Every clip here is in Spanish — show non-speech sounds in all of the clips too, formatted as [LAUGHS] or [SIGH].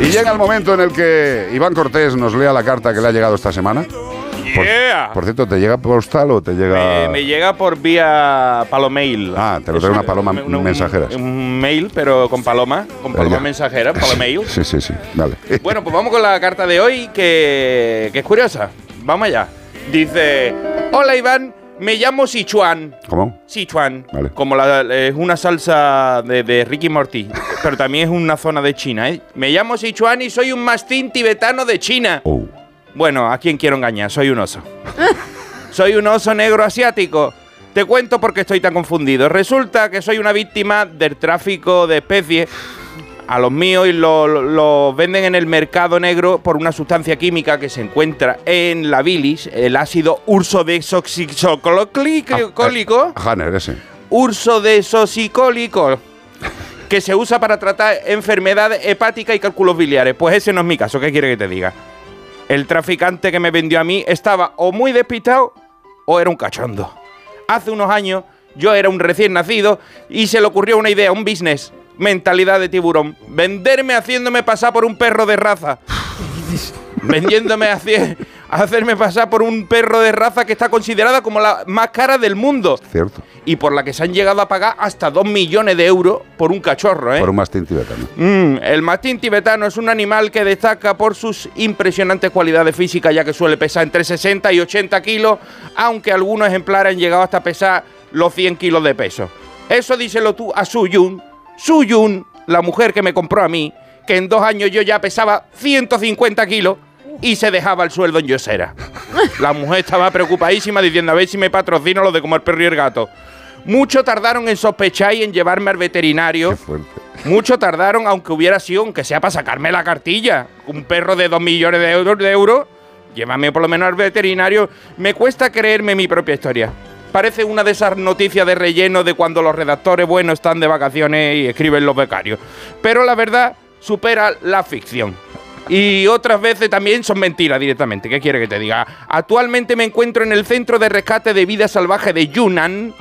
Y llega el momento en el que Iván Cortés nos lea la carta que le ha llegado esta semana. Por, Yeah. por cierto, ¿te llega postal o te llega...? Me, me llega por vía palomail. Ah, te lo trae una paloma mensajera. Un, un mail, pero con paloma, con paloma Ya. mensajera, palomail. Sí, sí, sí. Dale. [LAUGHS] Bueno, pues vamos con la carta de hoy, que, que es curiosa. Vamos allá. Dice: Hola Iván, me llamo Sichuan. ¿Cómo? Sichuan, Vale. como la, es una salsa de, de Ricky Morty, [LAUGHS] pero también es una zona de China. ¿eh? Me llamo Sichuan y soy un mastín tibetano de China. Oh. Bueno, ¿a quién quiero engañar? Soy un oso. [LAUGHS] soy un oso negro asiático. Te cuento por qué estoy tan confundido. Resulta que soy una víctima del tráfico de especies. A los míos y lo, lo- venden en el mercado negro por una sustancia química que se encuentra en la bilis, el ácido urso desoxicólico Hanner, ese. urso desoxicólico que se usa para tratar enfermedades hepáticas y cálculos biliares. Pues ese no es mi caso, ¿qué quiere que te diga? El traficante que me vendió a mí estaba o muy despistado o era un cachondo. Hace unos años yo era un recién nacido y se le ocurrió una idea, un business, mentalidad de tiburón, venderme haciéndome pasar por un perro de raza. Vendiéndome hacia, hacerme pasar por un perro de raza que está considerada como la más cara del mundo Cierto. y por la que se han llegado a pagar hasta 2 millones de euros por un cachorro, ¿eh? Por un mastín tibetano. Mm, el mastín tibetano es un animal que destaca por sus impresionantes cualidades físicas, ya que suele pesar entre 60 y 80 kilos, aunque algunos ejemplares han llegado hasta pesar los 100 kilos de peso. Eso díselo tú a Suyun. Suyun, la mujer que me compró a mí, que en dos años yo ya pesaba 150 kilos y se dejaba el sueldo en Yosera. [LAUGHS] La mujer estaba preocupadísima diciendo a ver si me patrocino lo de comer perro y el gato. Mucho tardaron en sospechar y en llevarme al veterinario. Qué fuerte. Mucho tardaron, aunque hubiera sido, aunque sea para sacarme la cartilla. Un perro de 2 millones de euros, de euros, llévame por lo menos al veterinario. Me cuesta creerme mi propia historia. Parece una de esas noticias de relleno de cuando los redactores buenos están de vacaciones y escriben los becarios. Pero la verdad supera la ficción. Y otras veces también son mentiras directamente. ¿Qué quiere que te diga? Actualmente me encuentro en el Centro de Rescate de Vida Salvaje de Yunnan,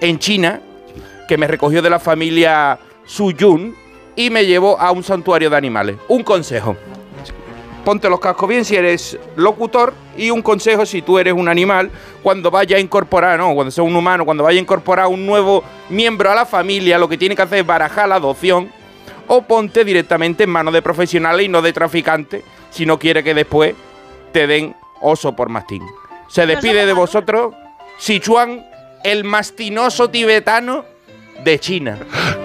en China, que me recogió de la familia Suyun y me llevó a un santuario de animales. Un consejo. Ponte los cascos bien si eres locutor y un consejo si tú eres un animal cuando vaya a incorporar, no, cuando sea un humano, cuando vaya a incorporar un nuevo miembro a la familia, lo que tiene que hacer es barajar la adopción o ponte directamente en manos de profesionales y no de traficantes si no quiere que después te den oso por mastín. Se despide de vosotros Sichuan, el mastinoso tibetano de China. [LAUGHS]